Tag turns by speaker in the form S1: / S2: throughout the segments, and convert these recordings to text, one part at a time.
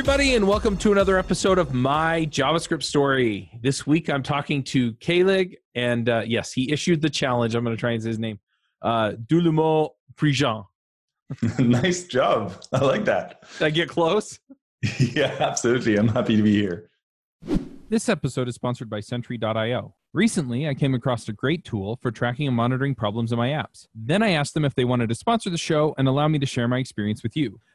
S1: everybody, and welcome to another episode of My JavaScript Story. This week I'm talking to Kaelig, and uh, yes, he issued the challenge. I'm going to try and say his name uh, Dulemo Prigent.
S2: nice job. I like that.
S1: Did I get close?
S2: yeah, absolutely. I'm happy to be here.
S1: This episode is sponsored by Sentry.io. Recently, I came across a great tool for tracking and monitoring problems in my apps. Then I asked them if they wanted to sponsor the show and allow me to share my experience with you.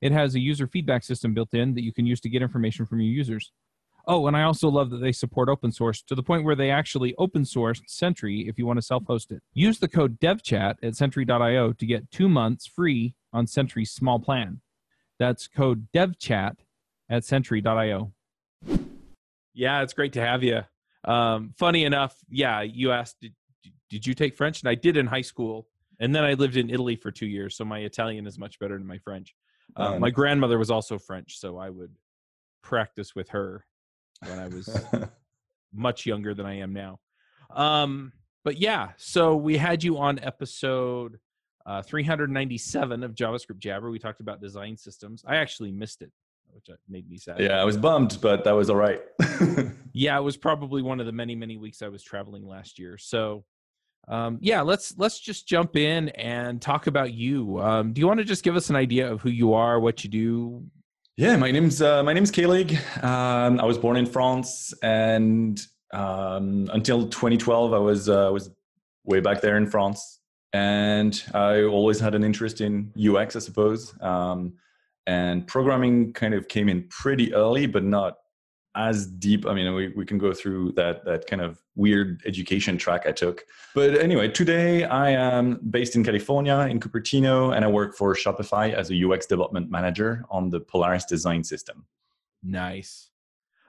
S1: it has a user feedback system built in that you can use to get information from your users. Oh, and I also love that they support open source to the point where they actually open sourced Sentry if you want to self host it. Use the code DevChat at Sentry.io to get two months free on Sentry's small plan. That's code DevChat at Sentry.io. Yeah, it's great to have you. Um, funny enough, yeah, you asked, did, did you take French? And I did in high school. And then I lived in Italy for two years, so my Italian is much better than my French. Uh,
S2: Um,
S1: my grandmother was also French, so I would practice with her when I was much younger than I am now. Um, but yeah, so we had you on episode uh, 397 of JavaScript Jabber. We talked about design systems. I actually missed it, which made me sad.
S2: yeah, I was bummed, but that was all right.
S1: Yeah, it was probably one of the many, many weeks I was traveling last year. So, um, yeah, let's let's just jump in and talk about you. Um, do you want to just give us an idea of who you are, what you do?
S2: yeah, my name's uh, my name's Kaelig. Um, I was born in France, and um, until 2012, I was uh, was way back there in France, and I always had an interest in UX, I suppose. Um, and programming kind of came in pretty early, but not as deep. I mean, we, we can go through that that kind of weird education track I took. But anyway, today I am based in California in Cupertino, and I work for Shopify as a UX development manager on the Polaris design system.
S1: Nice.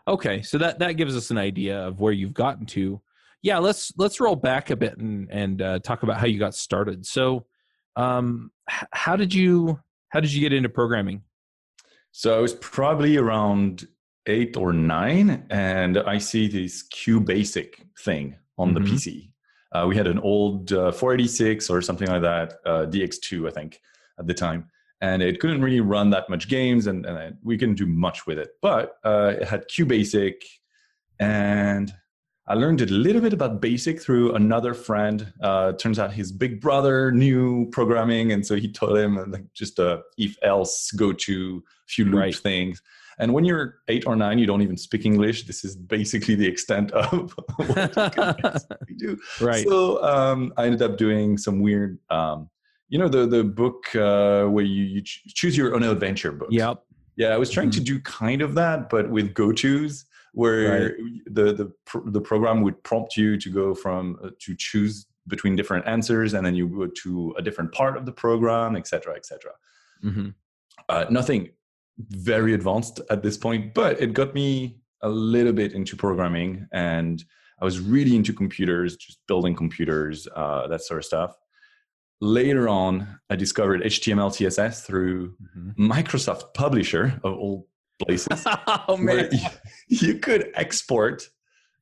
S1: Okay, so that that gives us an idea of where you've gotten to. Yeah, let's let's roll back a bit and and uh, talk about how you got started. So, um, how did you how did you get into programming?
S2: So I was probably around eight or nine, and I see this QBasic thing on
S1: Mhm.
S2: the PC. Uh, we had an old uh, 486 or something like that, uh, DX2, I think, at the time. And it couldn't really run that much games, and, and I- we couldn't do much with it. But uh, it had QBasic, and I learned a little bit about BASIC through another friend. Uh, turns out his big brother knew programming, and so he taught him like just a if else go to few loop
S1: Right.
S2: things. And when you're eight or nine, you don't even speak English. This is basically the extent of what you do.
S1: right.
S2: So um, I ended up doing some weird, um, you know, the the book uh, where you, you ch- choose your own adventure book.
S1: Yep.
S2: Yeah, I was trying to do kind of that, but with go tos, where the the pr- the program would prompt you to go from uh, to choose between different answers, and then you go to a different part of the program, etc cetera, et cetera.
S1: hmm
S2: Uh, nothing very advanced at this point, but it got me a little bit into programming, and I was really into computers, just building computers, uh, that sort of stuff. Later on, I discovered HTML, CSS through Microsoft Publisher of all places,
S1: oh man.
S2: you, you could export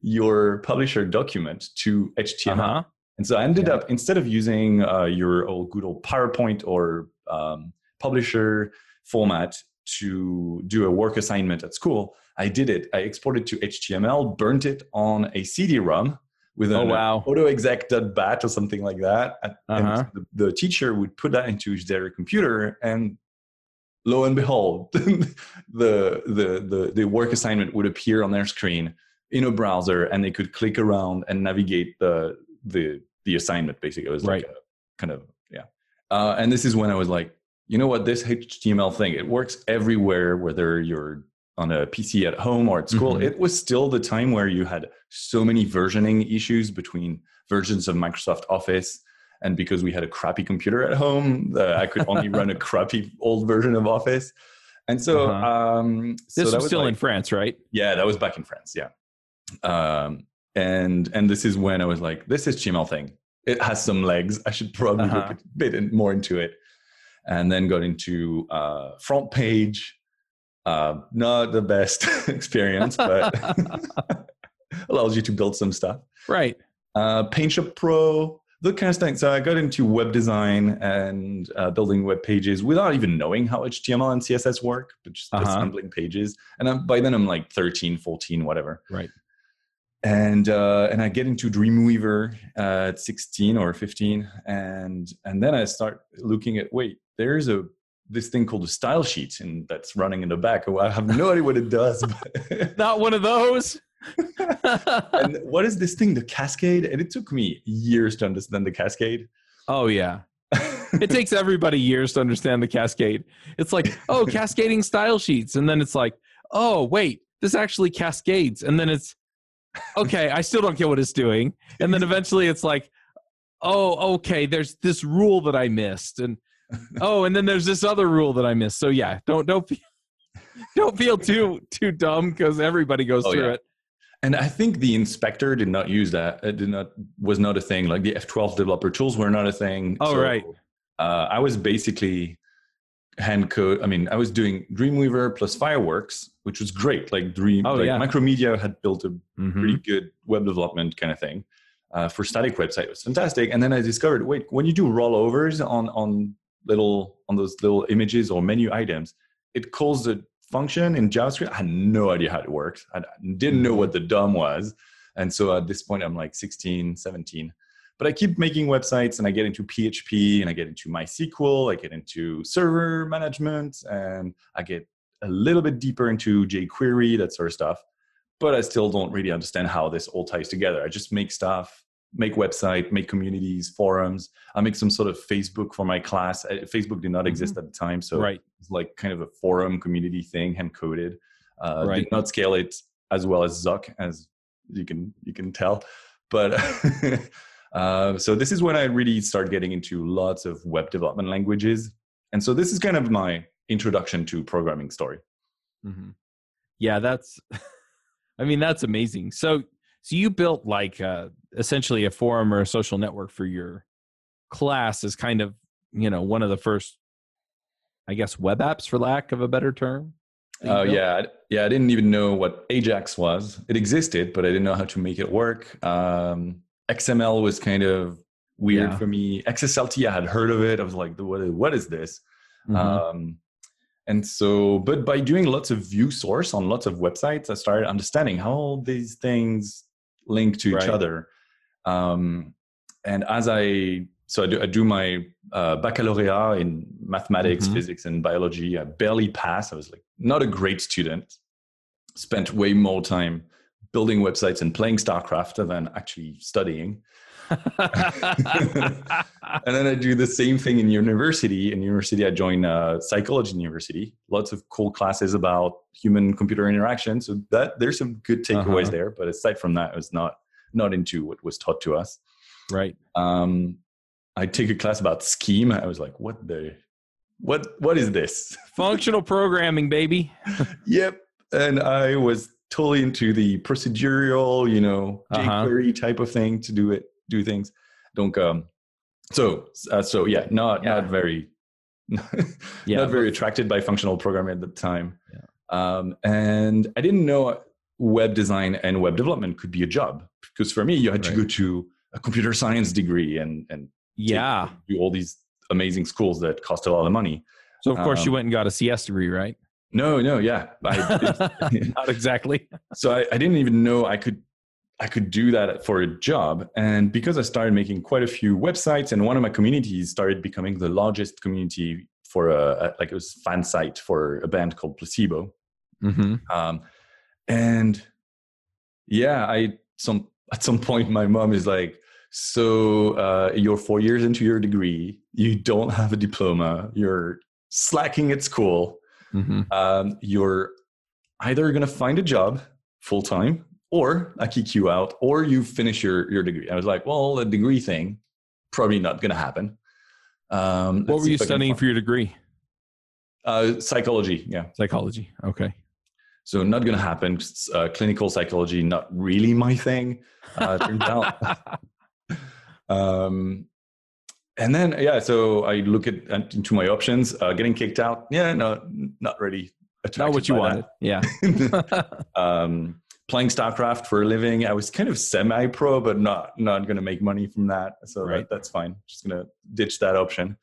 S2: your publisher document to HTML.
S1: Uh-huh.
S2: And so I ended
S1: Yeah.
S2: up instead of using uh, your old good old PowerPoint or um, publisher format to do a work assignment at school, I did it. I exported to HTML, burnt it on a CD-ROM with
S1: Oh
S2: an
S1: wow.
S2: autoexec.bat or something like that. And
S1: Uh-huh.
S2: the, the teacher would put that into their computer and lo and behold, the, the, the, the work assignment would appear on their screen in a browser and they could click around and navigate the, the, the assignment basically. It was like a kind of, yeah. Uh, and this is when I was like, you know what, this HTML thing, it works everywhere, whether you're on a PC at home or at school.
S1: Mhm.
S2: It was still the time where you had so many versioning issues between versions of Microsoft Office. And because we had a crappy computer at home, uh, I could only run a crappy old version of Office. And so,
S1: Uh-huh.
S2: um,
S1: This
S2: that
S1: was still
S2: like-
S1: in France, right?
S2: yeah, that was back in France. Yeah. Um, and and this is when I was like, this is HTML thing. It has some legs. I should probably
S1: Uh-huh.
S2: look a bit in- more into it. And then got into uh, FrontPage. Uh, not the best experience, but allows you to build some stuff.
S1: right.
S2: Uh, PaintShop Pro, the kind of thing. So I got into web design and uh, building web pages without even knowing how HTML and CSS work, but just
S1: Uh-huh.
S2: assembling pages. And I'm, by then I'm like 13, 14, whatever.
S1: Right.
S2: And uh, and I get into Dreamweaver at 16 or 15, and and then I start looking at wait, there's a this thing called a style sheet, and that's running in the back. I have no idea what it does. But
S1: Not one of those.
S2: and what is this thing, the Cascade? And it took me years to understand the Cascade.
S1: oh yeah. It takes everybody years to understand the cascade. It's like, oh, cascading style sheets. And then it's like, oh, wait, this actually cascades. And then it's, okay, I still don't get what it's doing. And then eventually it's like, oh, okay, there's this rule that I missed. And oh, and then there's this other rule that I missed. So yeah, don't don't feel, don't feel too too dumb because everybody goes
S2: Oh,
S1: through
S2: yeah.
S1: it.
S2: And I think the inspector did not use that. It did not was not a thing. Like the F12 developer tools were not a thing.
S1: Oh, right.
S2: Uh, I was basically hand code. I mean, I was doing Dreamweaver plus Fireworks, which was great. Like Dream,
S1: Oh,
S2: like
S1: yeah.
S2: Macromedia had built a
S1: Mhm.
S2: pretty good web development kind of thing uh, for static website. It was fantastic. And then I discovered, wait, when you do rollovers on on little on those little images or menu items, it calls a function in JavaScript. I had no idea how it worked. I didn't know what the DOM was. And so at this point, I'm like 16, 17. But I keep making websites and I get into PHP and I get into MySQL, I get into server management, and I get a little bit deeper into jQuery, that sort of stuff. But I still don't really understand how this all ties together. I just make stuff, make website, make communities, forums. I make some sort of Facebook for my class. Uh, Facebook did not exist at the time, so
S1: Right.
S2: it's like kind of a forum community thing, hand coded. Uh,
S1: Right.
S2: Did not scale it as well as Zuck, as you can you can tell. But uh, so this is when I really start getting into lots of web development languages, and so this is kind of my introduction to programming story.
S1: hmm Yeah, that's. I mean, that's amazing. So, so you built like uh, essentially a forum or a social network for your class as kind of you know one of the first, I guess, web apps for lack of a better term.
S2: Oh yeah, yeah. I didn't even know what Ajax was. It existed, but I didn't know how to make it work. Um, XML was kind of weird
S1: Yeah.
S2: for me. XSLT, I had heard of it. I was like, what is, what is this?
S1: Mhm.
S2: Um, and so, but by doing lots of view source on lots of websites, I started understanding how all these things link to each
S1: Right.
S2: other. Um, and as I, so I do, I do my uh, baccalaureate in mathematics,
S1: Mhm.
S2: physics, and biology. I barely passed. I was like not a great student. Spent way more time building websites and playing StarCraft than actually studying. and then I do the same thing in university. In university, I join uh, psychology university. Lots of cool classes about human computer interaction. So that there's some good takeaways
S1: Uh-huh.
S2: there. But aside from that, I was not not into what was taught to us.
S1: right.
S2: Um, I take a class about scheme. I was like, what the, what what is this?
S1: Functional programming, baby.
S2: yep. And I was totally into the procedural, you know,
S1: Uh-huh.
S2: jQuery type of thing to do it, do things. Don't um. So uh, so yeah, not
S1: Yeah.
S2: not very,
S1: Yeah,
S2: not very attracted by functional programming at the time.
S1: Yeah.
S2: Um, and I didn't know web design and web development could be a job because for me, you had to go to a computer science degree and and
S1: Yeah.
S2: do all these amazing schools that cost a lot of money.
S1: So of course you
S2: Um,
S1: went and got a CS degree, right?
S2: No, no, yeah. I,
S1: Not exactly.
S2: so I, I didn't even know I could I could do that for a job. And because I started making quite a few websites, and one of my communities started becoming the largest community for a, like it was fan site for a band called Placebo.
S1: Mm-hmm.
S2: Um, and yeah, I some at some point my mom is like, so uh, you're four years into your degree, you don't have a diploma, you're slacking at school
S1: Mm-hmm.
S2: um, you're either going to find a job full time or I kick you out or you finish your, your degree. I was like, well, the degree thing, probably not going to happen. Um,
S1: What were you
S2: if I can
S1: studying for your degree?
S2: Uh, psychology. Yeah.
S1: Psychology. Okay.
S2: So not going to happen. Uh, clinical psychology, not really my thing. Uh, turns out. um, and then yeah, so I look at into my options. Uh, getting kicked out, yeah, no, not really.
S1: Not what you wanted. That.
S2: Yeah. um, playing StarCraft for a living. I was kind of semi-pro, but not not going to make money from that. So right. that, that's fine. Just going to ditch that option.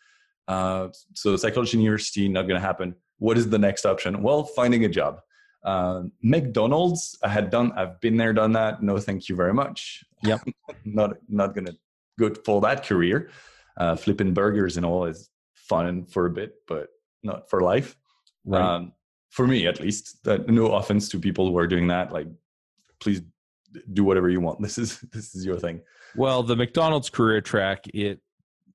S2: Uh, so psychology university not going to happen. What is the next option? Well, finding a job. Uh, McDonald's, I had done. I've been there, done that. No, thank you very much.
S1: Yep.
S2: not not going to go for that career. Uh, flipping burgers and all is fun for a bit, but not for life. Right. Um, for me, at least. That no offense to people who are doing that. Like, please do whatever you want. This is this is your thing.
S1: Well, the McDonald's career track it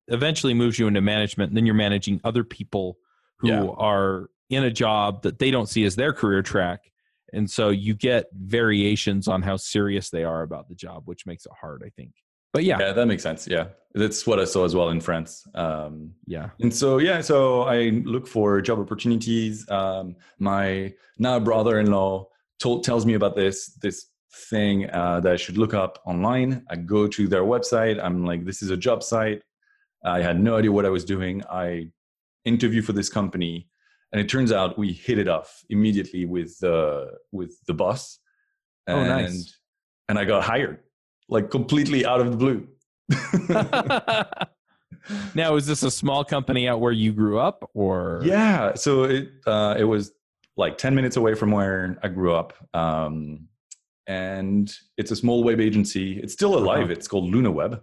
S1: eventually moves you into management. And then you're managing other people who yeah. are in a job that they don't see as their career track. And so you get variations on how serious they are about the job, which makes it hard, I think. But yeah.
S2: Yeah, that makes sense. Yeah. That's what I saw as well in France. Um,
S1: yeah.
S2: And so, yeah, so I look for job opportunities. Um, my now brother in law told, tells me about this, this thing uh, that I should look up online. I go to their website. I'm like, this is a job site. I had no idea what I was doing. I interview for this company, and it turns out we hit it off immediately with the with the boss.
S1: And, oh, nice!
S2: And I got hired, like completely out of the blue.
S1: now, is this a small company out where you grew up, or?
S2: Yeah, so it uh, it was like ten minutes away from where I grew up. Um, and it's a small web agency. It's still alive. Uh-huh. It's called LunaWeb.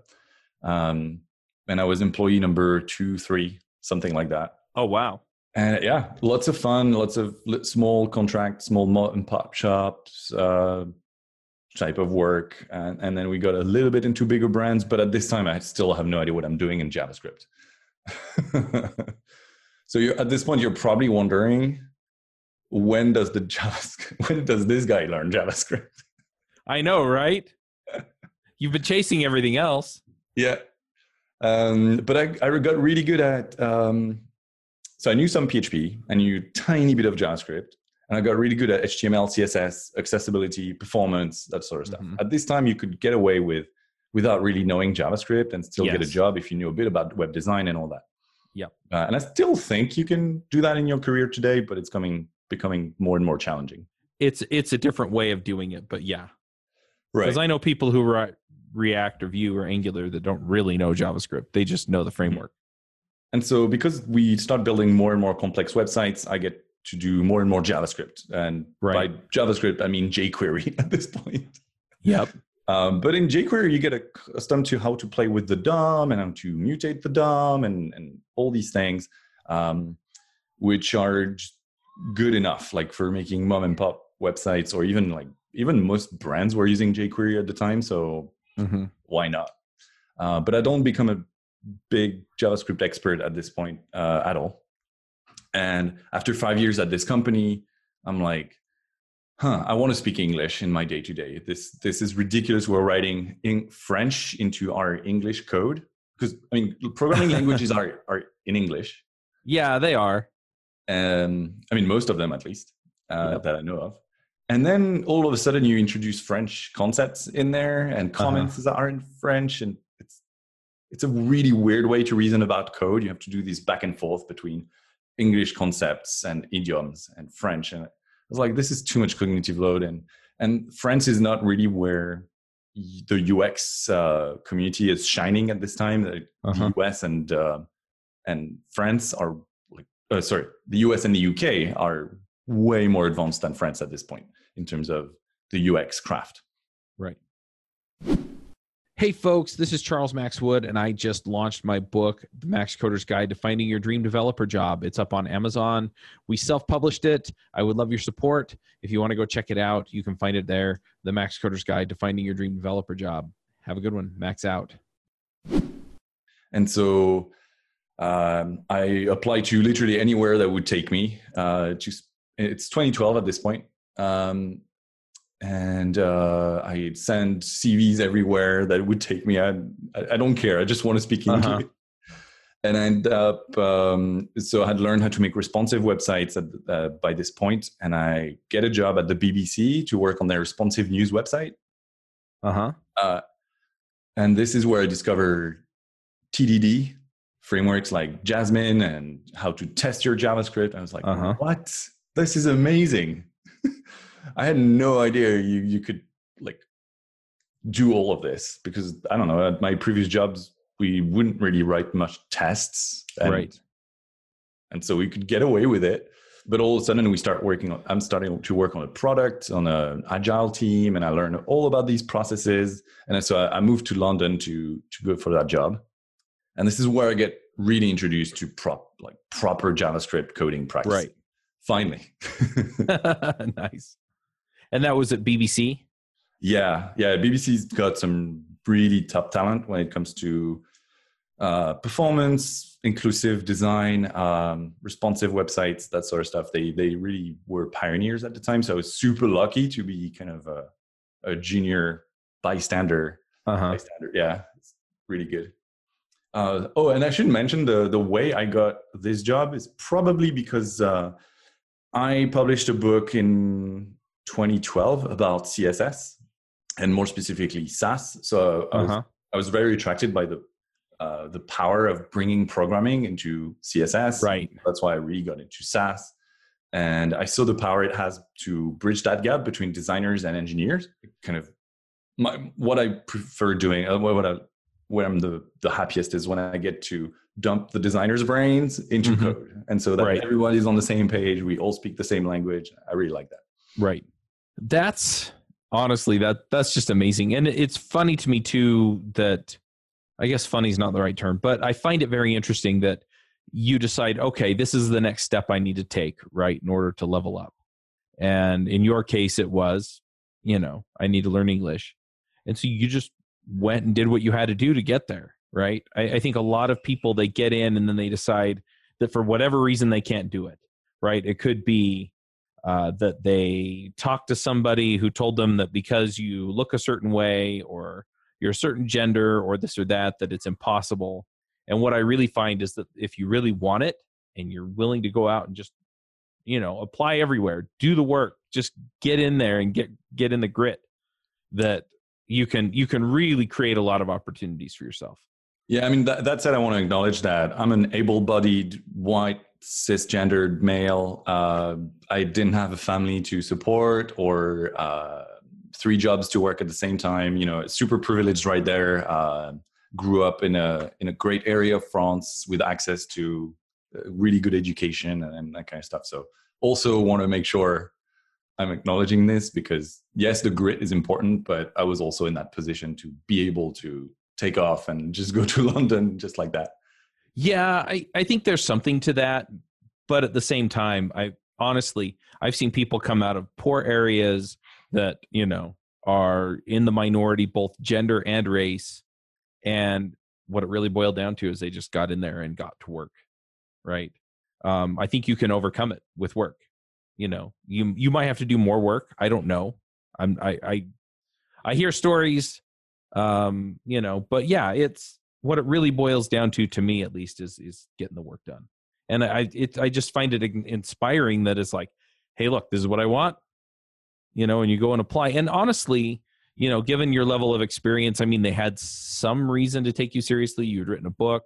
S2: Um, and I was employee number two, three, something like that.
S1: Oh wow!
S2: And yeah, lots of fun, lots of small contracts, small mom and pop shops uh, type of work, and, and then we got a little bit into bigger brands. But at this time, I still have no idea what I'm doing in JavaScript. so you're, at this point, you're probably wondering when does the JavaScript, when does this guy learn JavaScript?
S1: I know, right? You've been chasing everything else.
S2: Yeah, um, but I, I got really good at, um, so I knew some PHP, I knew tiny bit of JavaScript, and I got really good at HTML, CSS, accessibility, performance, that sort of stuff. Mm-hmm. At this time, you could get away with without really knowing JavaScript and still yes. get a job if you knew a bit about web design and all that.
S1: Yeah,
S2: uh, and I still think you can do that in your career today, but it's coming becoming more and more challenging.
S1: It's it's a different way of doing it, but yeah,
S2: right.
S1: Because I know people who write React or Vue or Angular that don't really know JavaScript. They just know the framework.
S2: And so because we start building more and more complex websites, I get to do more and more JavaScript. And right. by JavaScript, I mean jQuery at this point.
S1: Yep.
S2: Um, but in jQuery, you get accustomed to how to play with the DOM and how to mutate the DOM and, and all these things, um, which are good enough, like for making mom and pop websites, or even like even most brands were using jQuery at the time. So mm-hmm. why not? Uh, but I don't become a big JavaScript expert at this point uh, at all. And after five years at this company, I'm like, huh, I want to speak English in my day to day. This this is ridiculous. We're writing in French into our English code because I mean, programming languages are are in English.
S1: Yeah, they are.
S2: And I mean, most of them at least uh, yep. that I know of and then all of a sudden you introduce french concepts in there and uh-huh. comments uh-huh. that are in french and it's it's a really weird way to reason about code you have to do this back and forth between english concepts and idioms and french and i was like this is too much cognitive load and and France is not really where the ux uh, community is shining at this time the, uh-huh. us and uh, and france are like uh, sorry the us and the uk are way more advanced than France at this point in terms of the UX craft.
S1: Right. Hey, folks, this is Charles Max Wood, and I just launched my book, The Max Coder's Guide to Finding Your Dream Developer Job. It's up on Amazon. We self published it. I would love your support. If you want to go check it out, you can find it there The Max Coder's Guide to Finding Your Dream Developer Job. Have a good one. Max out.
S2: And so um, I applied to literally anywhere that would take me. Uh, just it's 2012 at this point. Um, and uh, I send CVs everywhere that would take me. I, I don't care. I just want to speak. English. Uh-huh. and I ended up um, so I had learned how to make responsive websites at, uh, by this point, and I get a job at the BBC to work on their responsive news website.
S1: Uh-huh.
S2: Uh, and this is where I discovered TDD frameworks like Jasmine and how to test your JavaScript. I was like,
S1: Uh-huh.
S2: what? This is amazing. I had no idea you you could like do all of this because I don't know at my previous jobs we wouldn't really write much tests and,
S1: Right.
S2: and so we could get away with it but all of a sudden we start working on i'm starting to work on a product on an agile team and i learn all about these processes and so I, I moved to london to to go for that job and this is where i get really introduced to prop like proper javascript coding practice
S1: Right.
S2: finally
S1: nice. And that was at BBC?
S2: Yeah, yeah. BBC's got some really top talent when it comes to uh, performance, inclusive design, um, responsive websites, that sort of stuff. They they really were pioneers at the time. So I was super lucky to be kind of a, a junior bystander.
S1: Uh-huh.
S2: Bystander, yeah, it's really good. Uh, oh, and I should mention the the way I got this job is probably because uh, I published a book in 2012 about CSS and more specifically Sass. So I was,
S1: Uh-huh.
S2: I was very attracted by the uh, the power of bringing programming into CSS.
S1: Right.
S2: That's why I really got into Sass. And I saw the power it has to bridge that gap between designers and engineers. Kind of my, what I prefer doing, uh, what I, where I'm the, the happiest is when I get to dump the designer's brains into
S1: Mhm.
S2: code. And so that
S1: Right.
S2: everybody's on the same page. We all speak the same language. I really like that.
S1: Right. That's honestly that that's just amazing. And it's funny to me too that I guess funny is not the right term, but I find it very interesting that you decide, okay, this is the next step I need to take, right, in order to level up. And in your case it was, you know, I need to learn English. And so you just went and did what you had to do to get there, right? I, I think a lot of people they get in and then they decide that for whatever reason they can't do it, right? It could be uh, that they talked to somebody who told them that because you look a certain way or you're a certain gender or this or that that it's impossible. And what i really find is that if you really want it and you're willing to go out and just you know apply everywhere do the work just get in there and get get in the grit that you can you can really create a lot of opportunities for yourself.
S2: Yeah, I mean that, that said, I want to acknowledge that I'm an able-bodied white cisgendered male. Uh, I didn't have a family to support or uh, three jobs to work at the same time. You know, super privileged right there. Uh, grew up in a in a great area of France with access to uh, really good education and, and that kind of stuff. So also want to make sure I'm acknowledging this because yes, the grit is important, but I was also in that position to be able to take off and just go to London just like that.
S1: Yeah, I, I think there's something to that. But at the same time, I honestly, I've seen people come out of poor areas that, you know, are in the minority, both gender and race. And what it really boiled down to is they just got in there and got to work. Right. Um, I think you can overcome it with work. You know, you you might have to do more work. I don't know. I'm I I I hear stories um you know but yeah it's what it really boils down to to me at least is is getting the work done. And i it i just find it inspiring that it's like hey look this is what i want you know and you go and apply. And honestly you know given your level of experience i mean they had some reason to take you seriously. You'd written a book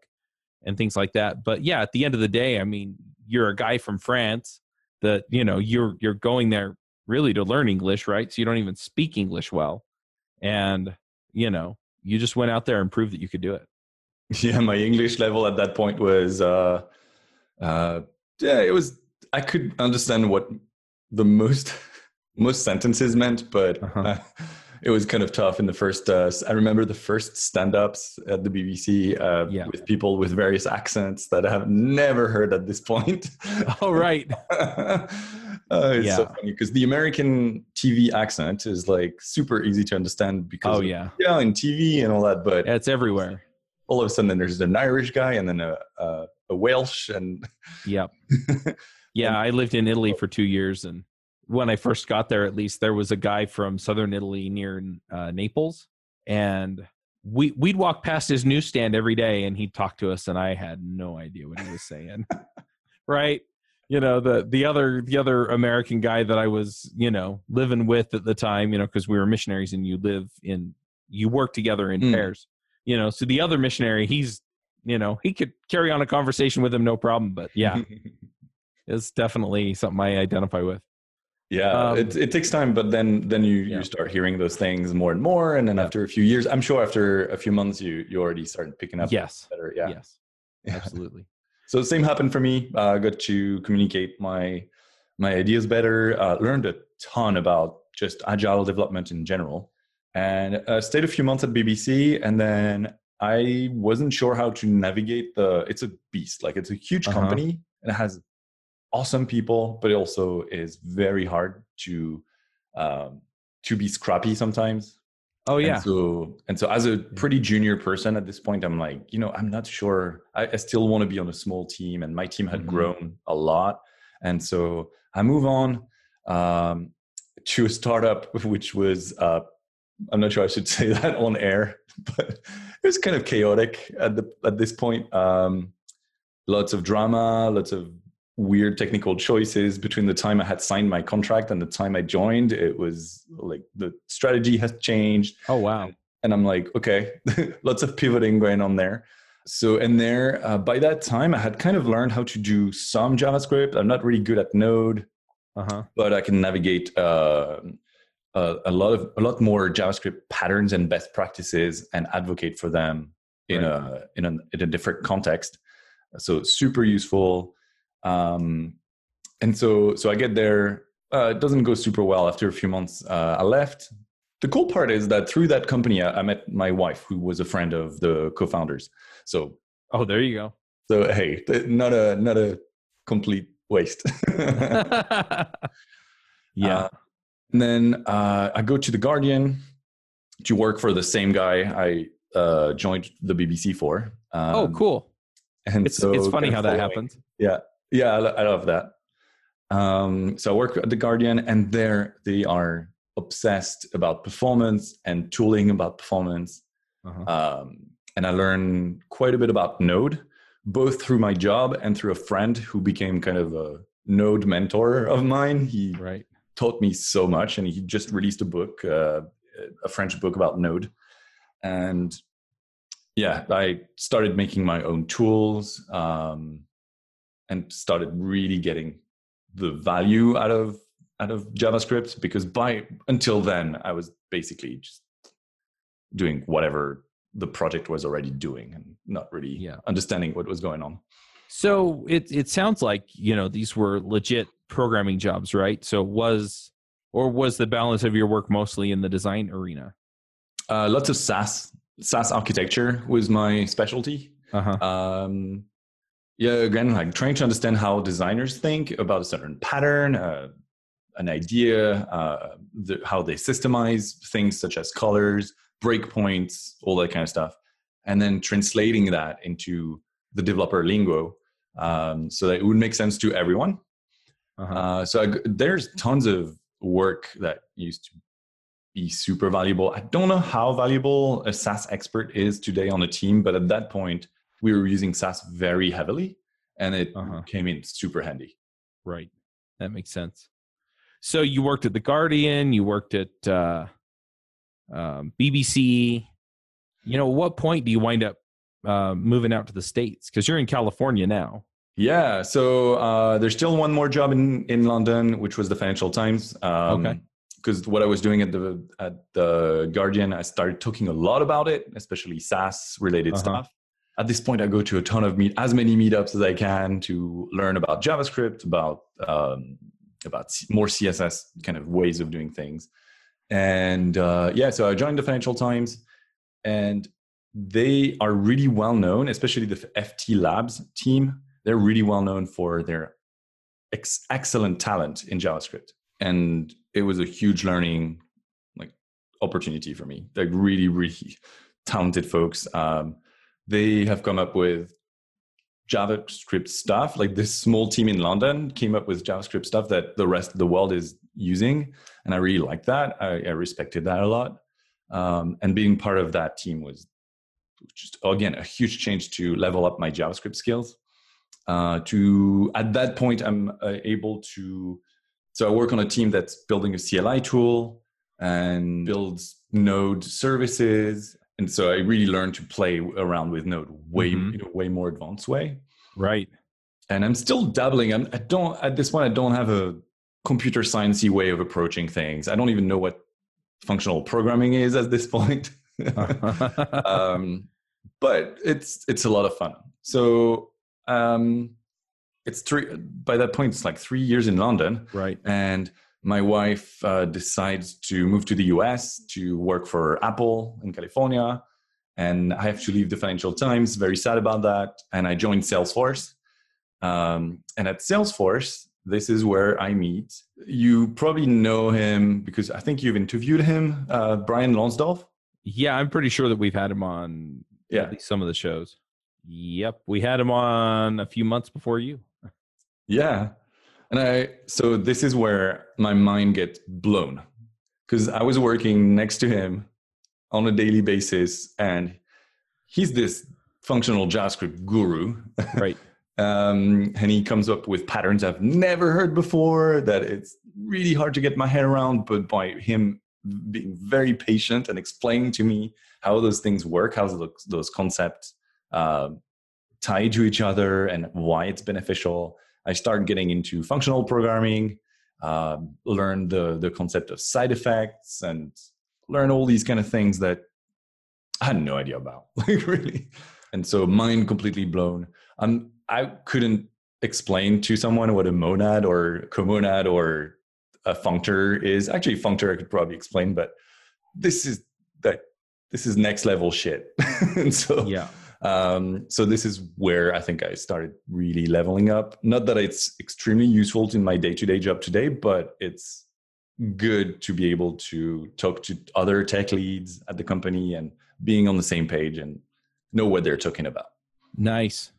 S1: and things like that. But yeah at the end of the day i mean you're a guy from france that you know you're you're going there really to learn english right? So you don't even speak english well. And you know you just went out there and proved that you could do it
S2: Yeah, my English level at that point was uh uh yeah, it was I could understand what the most most sentences meant, but
S1: Uh-huh.
S2: uh, it was kind of tough in the first uh, I remember the first stand-ups at the BBC uh,
S1: Yeah.
S2: with people with various accents that I have never heard at this point.
S1: oh right
S2: uh, it's so
S1: Yeah.
S2: funny because the American TV accent is like super easy to understand because
S1: oh
S2: of-
S1: yeah
S2: yeah, in TV and all that, but
S1: it's everywhere
S2: all of a sudden there's an Irish guy and then a a, a Welsh and
S1: yeah, Yeah, I lived in Italy for two years, and when I first got there, at least there was a guy from southern Italy near uh, Naples, and we we'd walk past his newsstand every day and he'd talk to us and I had no idea what he was saying. right? You know, the the other the other American guy that I was, you know, living with at the time, you know, because we were missionaries and you live in you work together in
S2: Mm.
S1: pairs. You know, so the other missionary, he's you know, he could carry on a conversation with him no problem. But yeah, it's definitely something I identify with.
S2: Yeah,
S1: Um,
S2: it, it takes time, but then then you,
S1: Yeah.
S2: you start hearing those things more and more, and then
S1: Yeah.
S2: after a few years, I'm sure after a few months, you you already started picking up
S1: Yes.
S2: better. Yeah.
S1: Yes.
S2: Yeah.
S1: Absolutely.
S2: So the same happened for me. Uh, I got to communicate my my ideas better. Uh, learned a ton about just agile development in general, and uh, stayed a few months at BBC, and then I wasn't sure how to navigate the. It's a beast. Like it's a huge
S1: Uh-huh.
S2: company, and it has awesome people, but it also is very hard to um, to be scrappy sometimes.
S1: Oh yeah.
S2: And so, and so as a pretty junior person at this point, I'm like, you know, I'm not sure. I, I still want to be on a small team, and my team had
S1: Mhm.
S2: grown a lot. And so I move on um, to a startup, which was, uh, I'm not sure I should say that on air, but it was kind of chaotic at the at this point. Um, lots of drama, lots of weird technical choices between the time I had signed my contract and the time I joined. It was like the strategy has changed
S1: oh wow.
S2: and i'm like okay lots of pivoting going on there so and there uh, by that time i had kind of learned how to do some javascript i'm not really good at node
S1: Uh huh.
S2: but i can navigate uh, a, a lot of a lot more javascript patterns and best practices and advocate for them in a in a in a different context. So super useful. Um and so so i get there. Uh, it doesn't go super well after a few months uh, i left. The cool part is that through that company I, I met my wife who was a friend of the co-founders. So
S1: Oh, there you go.
S2: so hey not a not a complete waste.
S1: Yeah.
S2: Uh, and then uh, I go to the Guardian to work for the same guy I uh, joined the BBC for. Um,
S1: oh, cool.
S2: And
S1: It's
S2: so
S1: it's funny how that happened.
S2: Yeah, yeah, I, I love that. Um, so I work at the Guardian, and there they are obsessed about performance and tooling about performance.
S1: Uh-huh.
S2: Um, and I learned quite a bit about Node, both through my job and through a friend who became kind of a Node mentor of mine. He
S1: Right.
S2: Taught me so much and he just released a book uh, a french book about node and yeah i started making my own tools um, and started really getting the value out of out of javascript because by until then i was basically just doing whatever the project was already doing and not really
S1: Yeah.
S2: understanding what was going on
S1: So it it sounds like you know these were legit programming jobs, right? So was or was the balance of your work mostly in the design arena?
S2: uh, lots of Sass Sass architecture was my specialty
S1: Uh huh.
S2: um yeah again like trying to understand how designers think about a certain pattern uh, an idea uh, the, how they systemize things such as colors breakpoints all that kind of stuff and then translating that into the developer lingo um, so that it would make sense to everyone
S1: Uh-huh.
S2: uh, so I there's tons of work that used to be super valuable. I don't know how valuable a Sass expert is today on a team, but at that point, we were using Sass very heavily and it
S1: Uh-huh.
S2: came in super handy.
S1: Right. That makes sense. So you worked at the Guardian. You worked at uh, um, BBC. You know, at what point do you wind up uh, moving out to the states? Because you're in California now.
S2: Yeah. So uh, there's still one more job in, in London, which was the Financial Times. Um,
S1: Okay.
S2: Because what I was doing at the at the Guardian, I started talking a lot about it, especially Sass related
S1: Uh-huh.
S2: stuff. At this point, I go to a ton of meet as many meetups as I can to learn about JavaScript, about um, about more CSS kind of ways of doing things. And uh, yeah, so I joined the Financial Times, and they are really well known, especially the FT Labs team. They're really well known for their ex- excellent talent in JavaScript, and it was a huge learning like opportunity for me. They're really, really talented folks. Um, they have come up with JavaScript stuff. Like this small team in London came up with JavaScript stuff that the rest of the world is using, and I really liked that. I, I respected that a lot. Um, and being part of that team was just again a huge change to level up my JavaScript skills. Uh, to at that point, I'm uh, able to. So I work on a team that's building a CLI tool and builds Node services, and so I really learned to play around with Node way mm-hmm. in a way more advanced way.
S1: Right.
S2: And I'm still dabbling. I'm, I don't at this point. I don't have a computer sciencey way of approaching things. I don't even know what functional programming is at this point. um, but it's it's a lot of fun. So um, it's three. By that point, it's like three years in London,
S1: right?
S2: And my wife uh, decides to move to the US to work for Apple in California, and I have to leave the Financial Times. Very sad about that. And I joined Salesforce. Um, and at Salesforce, this is where I meet. You probably know him because I think you've interviewed him, uh, Brian Lonsdorf.
S1: Yeah, I'm pretty sure that we've had him on yeah. some of the shows. Yep, we had him on a few months before you.
S2: Yeah. And I so this is where my mind gets blown cuz I was working next to him on a daily basis and he's this functional JavaScript guru.
S1: Right.
S2: um, and he comes up with patterns I've never heard before that it's really hard to get my head around but by him being very patient and explaining to me how those things work, how those, those concepts uh, tie to each other, and why it's beneficial. I started getting into functional programming, uh, learn the the concept of side effects, and learn all these kind of things that I had no idea about, like really. And so, mind completely blown. I'm I couldn't explain to someone what a monad or comonad or a functor is. Actually, functor I could probably explain, but this is that this is next level shit. and so
S1: yeah.
S2: Um, so this is where I think I started really leveling up. Not that it's extremely useful in my day-to-day job today, but it's good to be able to talk to other tech leads at the company and being on the same page and know what they're talking about.
S1: Nice.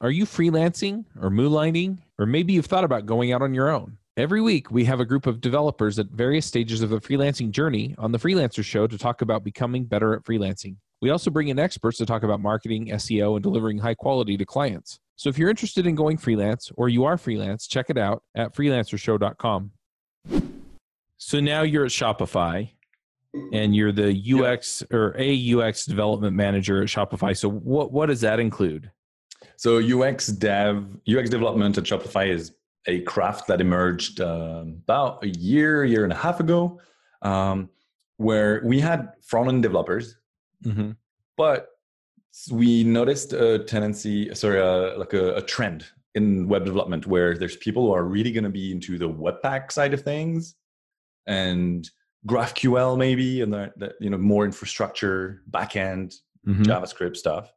S1: Are you freelancing or moonlighting? Or maybe you've thought about going out on your own? Every week, we have a group of developers at various stages of the freelancing journey on the Freelancer Show to talk about becoming better at freelancing. We also bring in experts to talk about marketing, SEO, and delivering high quality to clients. So if you're interested in going freelance or you are freelance, check it out at freelancershow.com. So now you're at Shopify and you're the UX or a UX development manager at Shopify. So what what does that include?
S2: So UX dev UX development at Shopify is a craft that emerged uh, about a year, year and a half ago, um, where we had front end developers, mm-hmm. but we noticed a tendency, sorry, uh, like a, a, trend in web development where there's people who are really going to be into the Webpack side of things and GraphQL maybe, and the, the you know more infrastructure, backend, mm-hmm. JavaScript stuff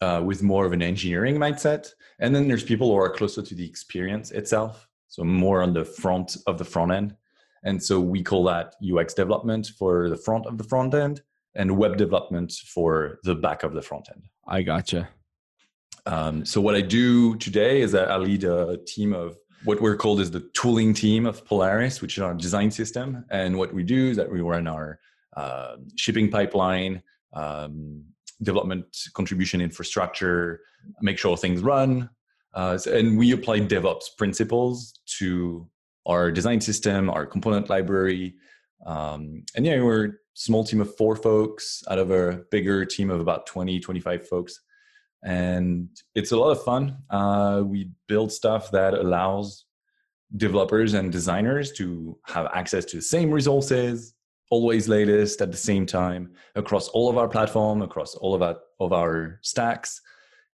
S2: uh, with more of an engineering mindset. And then there's people who are closer to the experience itself, so more on the front of the front end. And so we call that UX development for the front of the front end and web development for the back of the front end.
S1: I gotcha.
S2: Um, so what I do today is that I lead a team of what we're called is the tooling team of Polaris, which is our design system. And what we do is that we run our uh, shipping pipeline, um, development contribution infrastructure, make sure things run. Uh, and we apply DevOps principles to our design system, our component library. Um, and yeah, we're a small team of four folks out of a bigger team of about 20, 25 folks. And it's a lot of fun. Uh, we build stuff that allows developers and designers to have access to the same resources, always latest at the same time across all of our platform, across all of our of our stacks.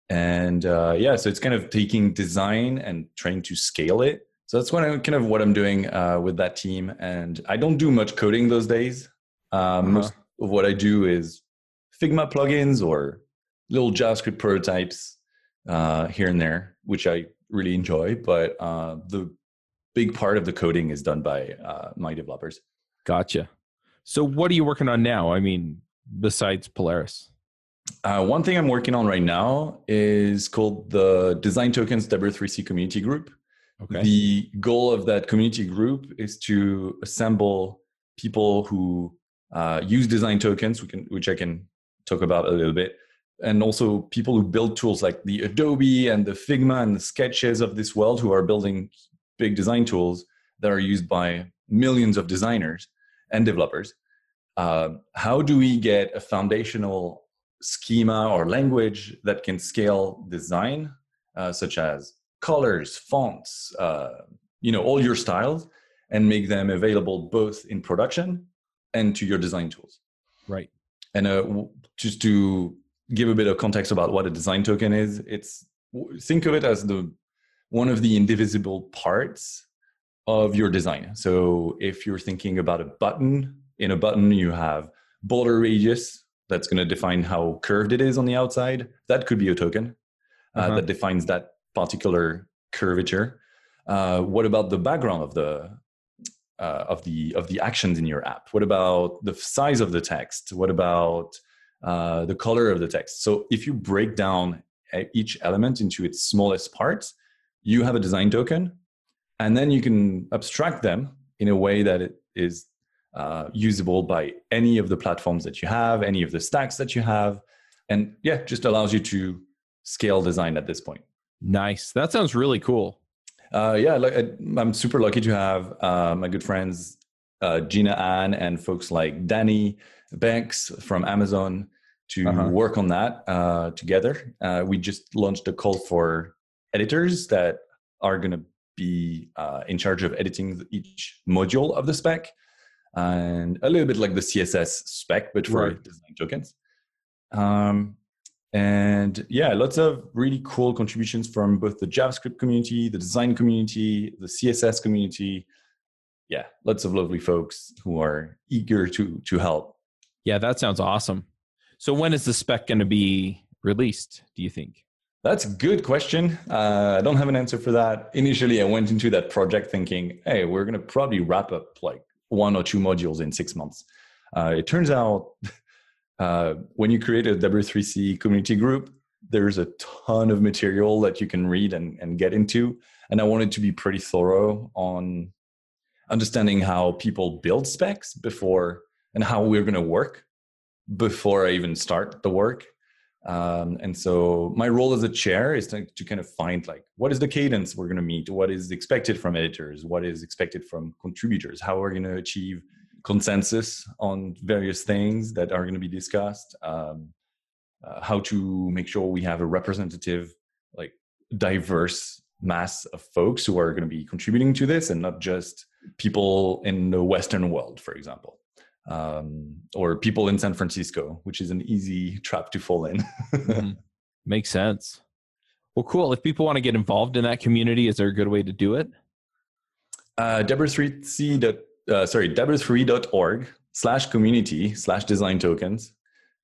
S2: And uh, yeah, so it's kind of taking design and trying to scale it. So that's what I'm kind of what I'm doing uh, with that team. And I don't do much coding those days. Um, uh-huh. Most of what I do is Figma plugins or little JavaScript prototypes uh, here and there, which I really enjoy. But uh, the big part of the coding is done by uh, my developers.
S1: Gotcha. So, what are you working on now? I mean, besides Polaris?
S2: Uh, one thing I'm working on right now is called the Design Tokens W3C Community Group. Okay. The goal of that community group is to assemble people who uh, use design tokens, can, which I can talk about a little bit. And also people who build tools like the Adobe and the Figma and the sketches of this world who are building big design tools that are used by millions of designers and developers. Uh, how do we get a foundational schema or language that can scale design, uh, such as colors, fonts, uh, you know, all your styles, and make them available both in production and to your design tools.
S1: Right.
S2: And uh, just to give a bit of context about what a design token is, it's think of it as the one of the indivisible parts of your design. So if you're thinking about a button, in a button you have border radius that's going to define how curved it is on the outside. That could be a token uh, uh-huh. that defines that particular curvature. Uh, what about the background of the uh, of the of the actions in your app? What about the size of the text? What about uh, the color of the text? So if you break down each element into its smallest parts, you have a design token, and then you can abstract them in a way that it is uh, usable by any of the platforms that you have, any of the stacks that you have, and yeah, just allows you to scale design at this point.
S1: Nice. That sounds really cool.
S2: Uh, yeah, like, I'm super lucky to have uh, my good friends uh, Jina Anne and folks like Danny Banks from Amazon to uh-huh. work on that uh, together. Uh, we just launched a call for editors that are going to be uh, in charge of editing each module of the spec and a little bit like the css spec but for right. design tokens. Um, and yeah lots of really cool contributions from both the javascript community the design community the css community. Yeah lots of lovely folks who are eager to to help.
S1: Yeah that sounds awesome. So when is the spec going to be released do you think
S2: that's a good question. Uh, I don't have an answer for that. Initially, I went into that project thinking, hey, we're going to probably wrap up like one or two modules in six months. Uh, it turns out uh, when you create a W3C community group, there's a ton of material that you can read and, and get into. And I wanted to be pretty thorough on understanding how people build specs before and how we're going to work before I even start the work. Um, and so my role as a chair is to, to, kind of find like what is the cadence we're going to meet, what is expected from editors, what is expected from contributors, how we're going to achieve consensus on various things that are going to be discussed, um, uh, how to make sure we have a representative, like diverse mass of folks who are going to be contributing to this and not just people in the Western world, for example um, or people in San Francisco, which is an easy trap to fall in. mm-hmm.
S1: Makes sense. Well, cool. If people want to get involved in that community, is there a good way to do it?
S2: Uh, W3C. Uh, sorry, W3.org slash community slash design tokens.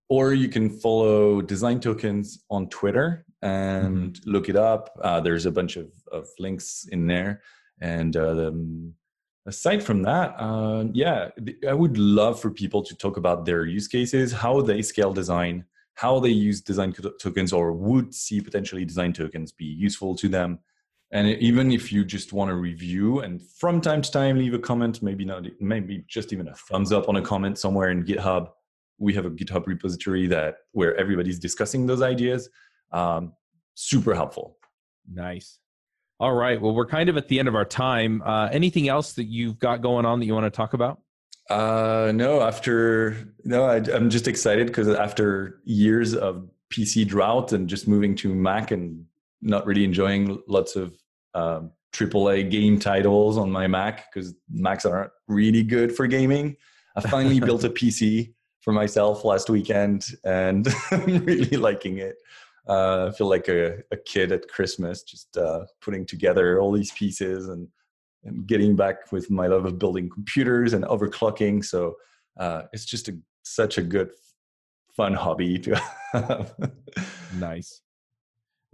S2: Or you can follow design tokens on Twitter and mm-hmm. look it up. Uh, there's a bunch of, of links in there. And uh, the, aside from that uh, yeah i would love for people to talk about their use cases how they scale design how they use design tokens or would see potentially design tokens be useful to them. And even if you just want to review and from time to time leave a comment maybe not maybe just even a thumbs up on a comment somewhere in github. We have a github repository that where everybody's discussing those ideas. Um, super helpful.
S1: Nice all right. Well, we're kind of at the end of our time. Uh, anything else that you've got going on that you want to talk about?
S2: Uh, no, after, no, I, am just excited because after years of PC drought and just moving to Mac and not really enjoying lots of um, AAA game titles on my Mac because Macs aren't really good for gaming. I finally built a PC for myself last weekend and I'm really liking it. Uh, I feel like a, a kid at Christmas, just uh, putting together all these pieces and, and getting back with my love of building computers and overclocking. So uh, it's just a, such a good, fun hobby to have.
S1: nice.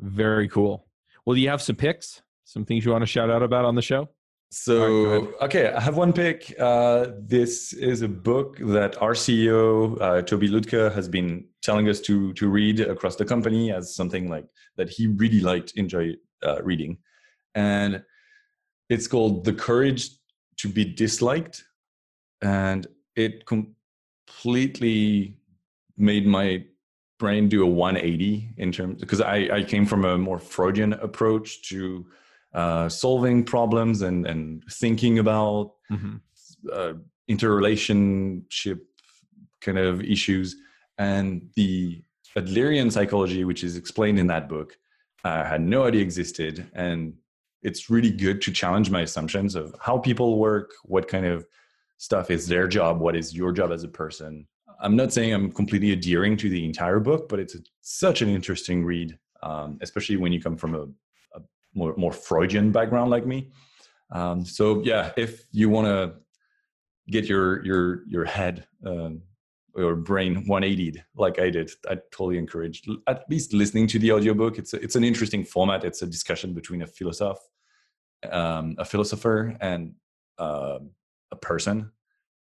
S1: Very cool. Well, do you have some picks? Some things you want to shout out about on the show?
S2: So, okay, I have one pick. Uh, this is a book that our CEO, uh, Toby Lütke, has been telling us to to read across the company as something like that he really liked, enjoy uh, reading, and it's called "The Courage to Be Disliked," and it completely made my brain do a 180 in terms because I, I came from a more Freudian approach to uh, solving problems and and thinking about mm-hmm. uh, interrelationship kind of issues and the Adlerian psychology, which is explained in that book, I had no idea existed, and it's really good to challenge my assumptions of how people work, what kind of stuff is their job, what is your job as a person. I'm not saying I'm completely adhering to the entire book, but it's a, such an interesting read, um, especially when you come from a, a more, more, Freudian background like me. Um, so yeah, if you want to get your your your head um, or brain 180 like I did, I totally encourage at least listening to the audiobook. It's a, it's an interesting format. It's a discussion between a philosopher, um, a philosopher, and uh, a person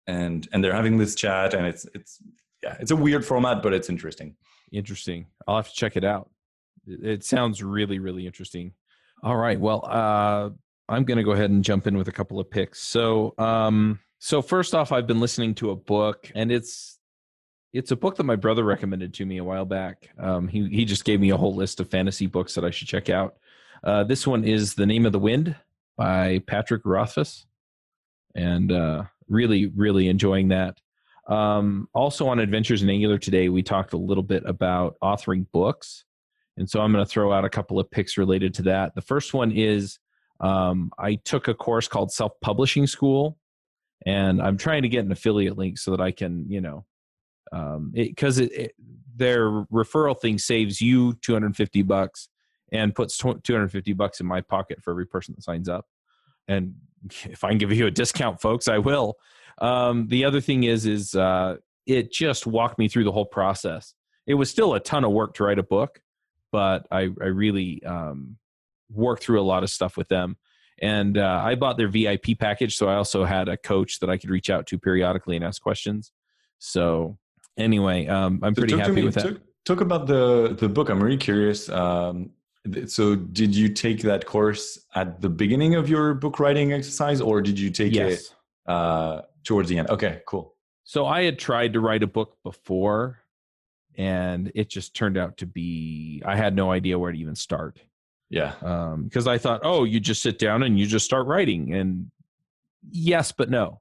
S2: and and they're having this chat and it's it's yeah it's a weird format but it's interesting
S1: interesting i'll have to check it out it sounds really really interesting all right well uh i'm going to go ahead and jump in with a couple of picks so um so first off i've been listening to a book and it's it's a book that my brother recommended to me a while back um he he just gave me a whole list of fantasy books that i should check out uh this one is the name of the wind by patrick rothfuss and uh really, really enjoying that. Um, also on Adventures in Angular today, we talked a little bit about authoring books. And so I'm going to throw out a couple of picks related to that. The first one is um, I took a course called Self Publishing School, and I'm trying to get an affiliate link so that I can, you know, because um, it, it, their referral thing saves you 250 bucks and puts 250 bucks in my pocket for every person that signs up. And if I can give you a discount, folks, I will. Um, the other thing is, is uh, it just walked me through the whole process. It was still a ton of work to write a book, but I, I really um, worked through a lot of stuff with them. And uh, I bought their VIP package, so I also had a coach that I could reach out to periodically and ask questions. So anyway, um, I'm pretty happy me, with that.
S2: Talk, talk, about the the book. I'm really curious. Um, so did you take that course at the beginning of your book writing exercise or did you take yes. it uh, towards the end okay cool
S1: so i had tried to write a book before and it just turned out to be i had no idea where to even start.
S2: Yeah.
S1: Um, because i thought oh you just sit down and you just start writing and yes but no.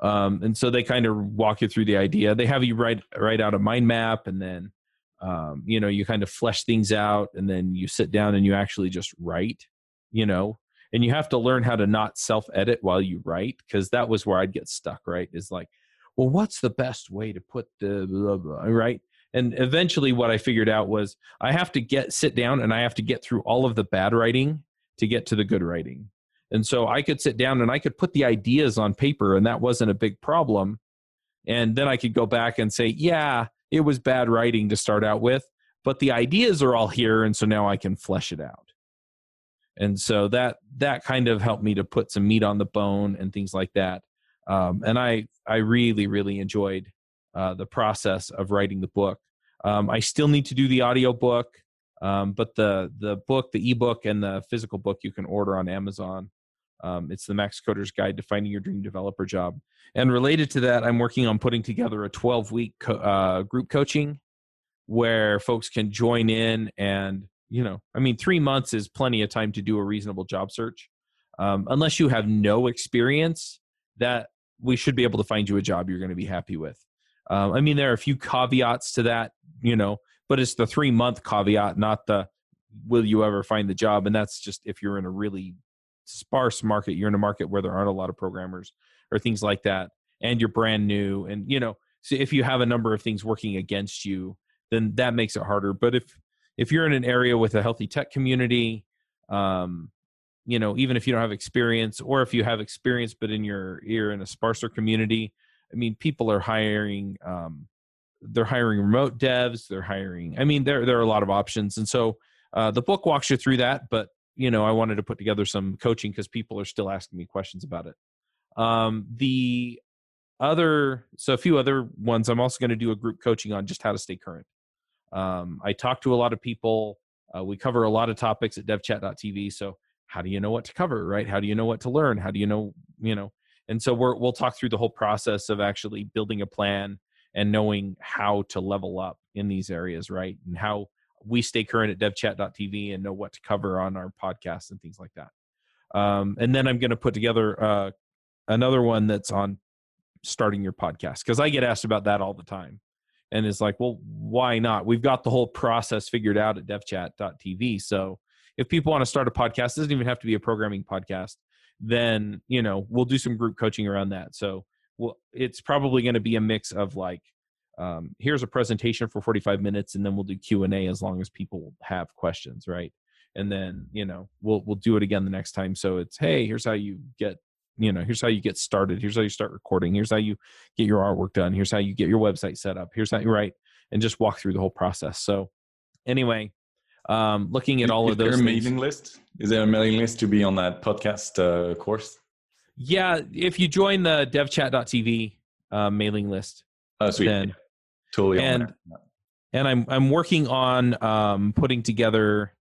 S1: Um, and so they kind of walk you through the idea. They have you write write out a mind map and then um, you know you kind of flesh things out and then you sit down and you actually just write you know? And you have to learn how to not self edit while you write because that was where i'd get stuck right? Is like well what's the best way to put the blah, blah, right and eventually what i figured out was i have to get sit down and i have to get through all of the bad writing to get to the good writing and so i could sit down and i could put the ideas on paper and that wasn't a big problem and then i could go back and say yeah it was bad writing to start out with, but the ideas are all here, and so now I can flesh it out. And so that that kind of helped me to put some meat on the bone and things like that. Um, and I I really really enjoyed uh, the process of writing the book. Um, I still need to do the audio book, um, but the the book, the ebook, and the physical book you can order on Amazon. Um, it's the Max Coder's Guide to Finding Your Dream Developer Job. And related to that, I'm working on putting together a 12 week co- uh, group coaching where folks can join in. And, you know, I mean, three months is plenty of time to do a reasonable job search. Um, unless you have no experience, that we should be able to find you a job you're going to be happy with. Um, I mean, there are a few caveats to that, you know, but it's the three month caveat, not the will you ever find the job. And that's just if you're in a really sparse market, you're in a market where there aren't a lot of programmers or things like that, and you're brand new, and you know, so if you have a number of things working against you, then that makes it harder. But if if you're in an area with a healthy tech community, um, you know, even if you don't have experience, or if you have experience but in your you're in a sparser community, I mean, people are hiring. Um, they're hiring remote devs. They're hiring. I mean, there there are a lot of options, and so uh, the book walks you through that. But you know, I wanted to put together some coaching because people are still asking me questions about it. Um, the other, so a few other ones, I'm also going to do a group coaching on just how to stay current. Um, I talk to a lot of people. Uh, we cover a lot of topics at devchat.tv. So how do you know what to cover, right? How do you know what to learn? How do you know, you know? And so we're, we'll talk through the whole process of actually building a plan and knowing how to level up in these areas, right? And how we stay current at devchat.tv and know what to cover on our podcast and things like that. Um, and then I'm going to put together uh, another one that's on starting your podcast because I get asked about that all the time. And it's like, well, why not? We've got the whole process figured out at devchat.tv. So if people want to start a podcast, it doesn't even have to be a programming podcast, then, you know, we'll do some group coaching around that. So well, it's probably going to be a mix of like, um, here's a presentation for 45 minutes and then we'll do q&a as long as people have questions right? And then you know we'll we'll do it again the next time. So it's hey here's how you get you know here's how you get started. Here's how you start recording. Here's how you get your artwork done. Here's how you get your website set up. Here's how you write and just walk through the whole process. So anyway um looking at all
S2: is
S1: of those
S2: there a
S1: things-
S2: mailing list is there a mailing list to be on that podcast uh, course
S1: yeah if you join the devchat.tv uh, mailing list
S2: oh sweet
S1: then
S2: totally
S1: and- and I'm I'm working on um, putting together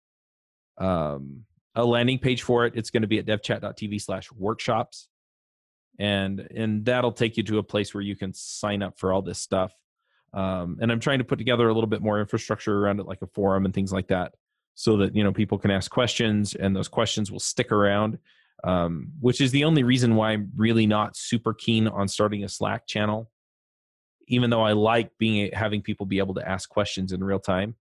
S1: um, a landing page for it. It's going to be at devchat.tv slash workshops. And and that'll take you to a place where you can sign up for all this stuff. Um, and I'm trying to put together a little bit more infrastructure around it, like a forum and things like that, so that you know people can ask questions and those questions will stick around. Um, which is the only reason why I'm really not super keen on starting a Slack channel even though I like being having people be able to ask questions in real time,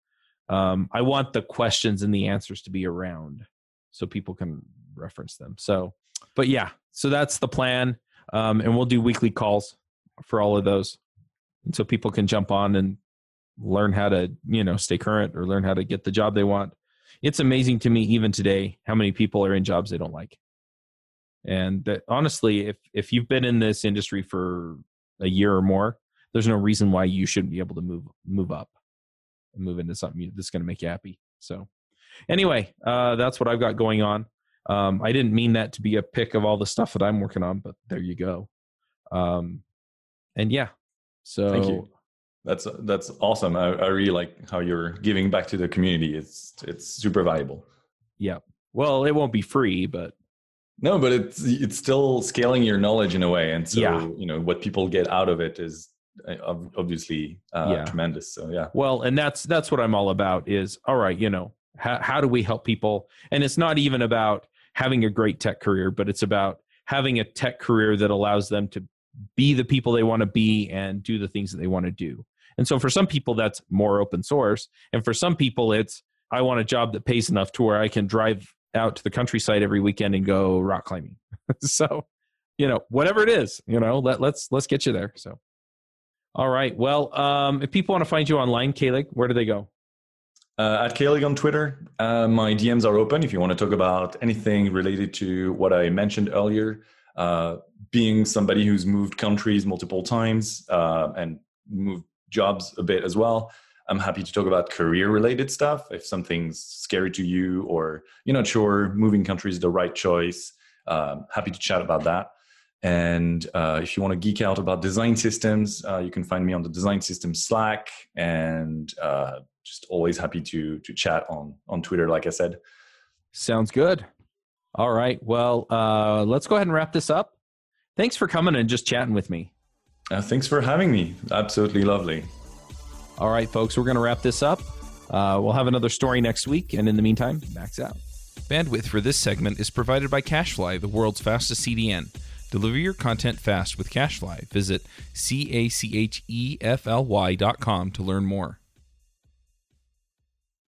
S1: um, I want the questions and the answers to be around so people can reference them. So, but yeah, so that's the plan, um, and we'll do weekly calls for all of those, and so people can jump on and learn how to you know stay current or learn how to get the job they want. It's amazing to me even today how many people are in jobs they don't like. And that, honestly, if if you've been in this industry for a year or more, there's no reason why you shouldn't be able to move move up and move into something that's going to make you happy so anyway uh, that's what i've got going on um, i didn't mean that to be a pick of all the stuff that i'm working on but there you go um, and yeah so
S2: Thank you. That's that's awesome. I, I really like how you're giving back to the community. It's it's super valuable.
S1: yeah well it won't be free but
S2: No, but it's it's still scaling your knowledge in a way, and so
S1: Yeah.
S2: you know what people get out of it is uh, obviously uh,
S1: Yeah.
S2: tremendous. So yeah,
S1: Well, and that's that's what I'm all about is all right, you know, how how do we help people? And it's not even about having a great tech career, but it's about having a tech career that allows them to be the people they want to be and do the things that they want to do. And so for some people that's more open source, and for some people it's I want a job that pays enough to where I can drive out to the countryside every weekend and go rock climbing. so, you know, whatever it is, you know, let let's let's get you there. So all right. Well, um, if people want to find you online, Kaelig, where do they go?
S2: uh, at Kaelig on Twitter, uh, my DMs are open if you want to talk about anything related to what I mentioned earlier. Uh, being somebody who's moved countries multiple times uh, and moved jobs a bit as well, I'm happy to talk about career related stuff. If something's scary to you or you're not sure moving countries is the right choice, um, happy to chat about that. And uh, if you want to geek out about design systems, uh, you can find me on the design systems Slack and just always happy to to chat on on Twitter. Like I said,
S1: Sounds good. All right. Well, uh, let's go ahead and wrap this up. Thanks for coming and just chatting with me.
S2: uh, thanks for having me. Absolutely lovely.
S1: All right, folks, we're going to wrap this up. Uh, we'll have another story next week. And in the meantime, max out. Bandwidth for this segment is provided by CacheFly, the world's fastest CDN. Deliver your content fast with CacheFly. Visit C A C H E F L Y dot com to learn more.